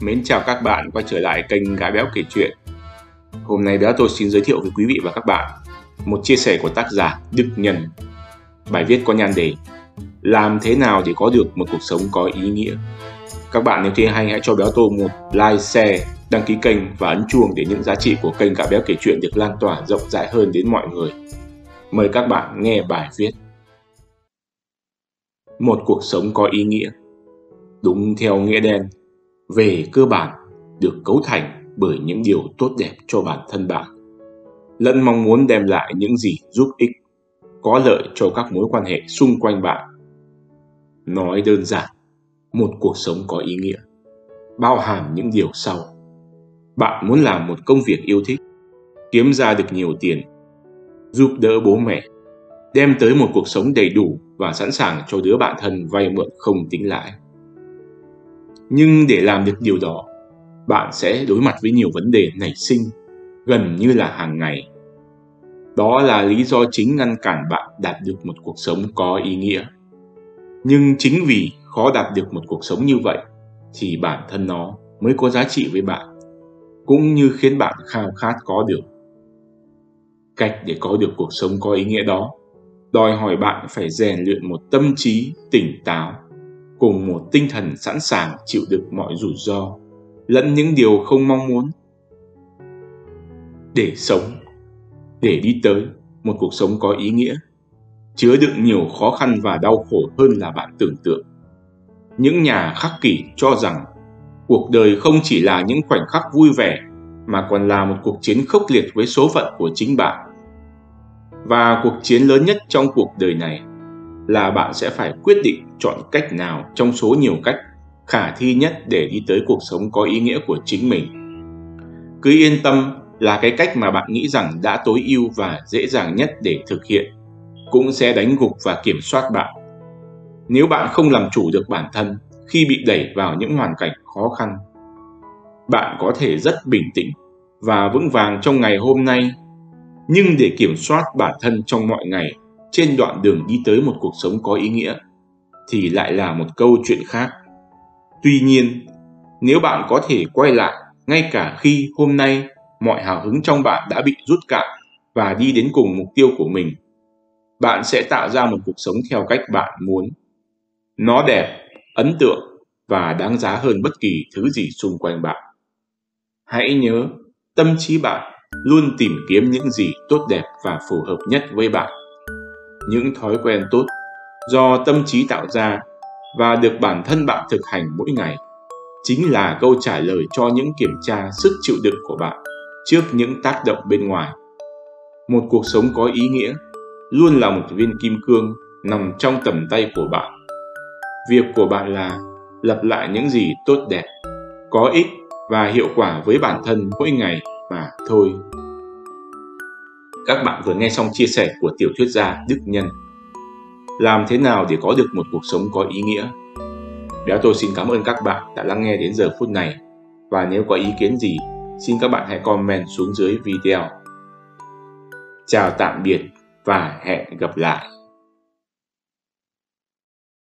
Mến chào các bạn quay trở lại kênh Gái Béo kể chuyện. Hôm nay Béo tôi xin giới thiệu với quý vị và các bạn một chia sẻ của tác giả Đức Nhân. Bài viết có nhan đề Làm thế nào để có được một cuộc sống có ý nghĩa? Các bạn nếu thấy hay hãy cho Béo tôi một like, share, đăng ký kênh và ấn chuông để những giá trị của kênh Gái Béo kể chuyện được lan tỏa rộng rãi hơn đến mọi người. Mời các bạn nghe bài viết. Một cuộc sống có ý nghĩa Đúng theo nghĩa đen về cơ bản được cấu thành bởi những điều tốt đẹp cho bản thân bạn. Lẫn mong muốn đem lại những gì giúp ích, có lợi cho các mối quan hệ xung quanh bạn. Nói đơn giản, một cuộc sống có ý nghĩa, bao hàm những điều sau. Bạn muốn làm một công việc yêu thích, kiếm ra được nhiều tiền, giúp đỡ bố mẹ, đem tới một cuộc sống đầy đủ và sẵn sàng cho đứa bạn thân vay mượn không tính lãi nhưng để làm được điều đó, bạn sẽ đối mặt với nhiều vấn đề nảy sinh, gần như là hàng ngày. Đó là lý do chính ngăn cản bạn đạt được một cuộc sống có ý nghĩa. Nhưng chính vì khó đạt được một cuộc sống như vậy, thì bản thân nó mới có giá trị với bạn, cũng như khiến bạn khao khát có được. Cách để có được cuộc sống có ý nghĩa đó, đòi hỏi bạn phải rèn luyện một tâm trí tỉnh táo cùng một tinh thần sẵn sàng chịu đựng mọi rủi ro, lẫn những điều không mong muốn. Để sống, để đi tới một cuộc sống có ý nghĩa, chứa đựng nhiều khó khăn và đau khổ hơn là bạn tưởng tượng. Những nhà khắc kỷ cho rằng cuộc đời không chỉ là những khoảnh khắc vui vẻ, mà còn là một cuộc chiến khốc liệt với số phận của chính bạn. Và cuộc chiến lớn nhất trong cuộc đời này là bạn sẽ phải quyết định chọn cách nào trong số nhiều cách khả thi nhất để đi tới cuộc sống có ý nghĩa của chính mình. Cứ yên tâm là cái cách mà bạn nghĩ rằng đã tối ưu và dễ dàng nhất để thực hiện cũng sẽ đánh gục và kiểm soát bạn. Nếu bạn không làm chủ được bản thân khi bị đẩy vào những hoàn cảnh khó khăn, bạn có thể rất bình tĩnh và vững vàng trong ngày hôm nay, nhưng để kiểm soát bản thân trong mọi ngày trên đoạn đường đi tới một cuộc sống có ý nghĩa, thì lại là một câu chuyện khác. Tuy nhiên, nếu bạn có thể quay lại, ngay cả khi hôm nay mọi hào hứng trong bạn đã bị rút cạn và đi đến cùng mục tiêu của mình, bạn sẽ tạo ra một cuộc sống theo cách bạn muốn. Nó đẹp, ấn tượng và đáng giá hơn bất kỳ thứ gì xung quanh bạn. Hãy nhớ, tâm trí bạn luôn tìm kiếm những gì tốt đẹp và phù hợp nhất với bạn những thói quen tốt do tâm trí tạo ra và được bản thân bạn thực hành mỗi ngày. Chính là câu trả lời cho những kiểm tra sức chịu đựng của bạn trước những tác động bên ngoài. Một cuộc sống có ý nghĩa luôn là một viên kim cương nằm trong tầm tay của bạn. Việc của bạn là lập lại những gì tốt đẹp, có ích và hiệu quả với bản thân mỗi ngày mà thôi các bạn vừa nghe xong chia sẻ của tiểu thuyết gia Đức Nhân. Làm thế nào để có được một cuộc sống có ý nghĩa? Béo tôi xin cảm ơn các bạn đã lắng nghe đến giờ phút này. Và nếu có ý kiến gì, xin các bạn hãy comment xuống dưới video. Chào tạm biệt và hẹn gặp lại.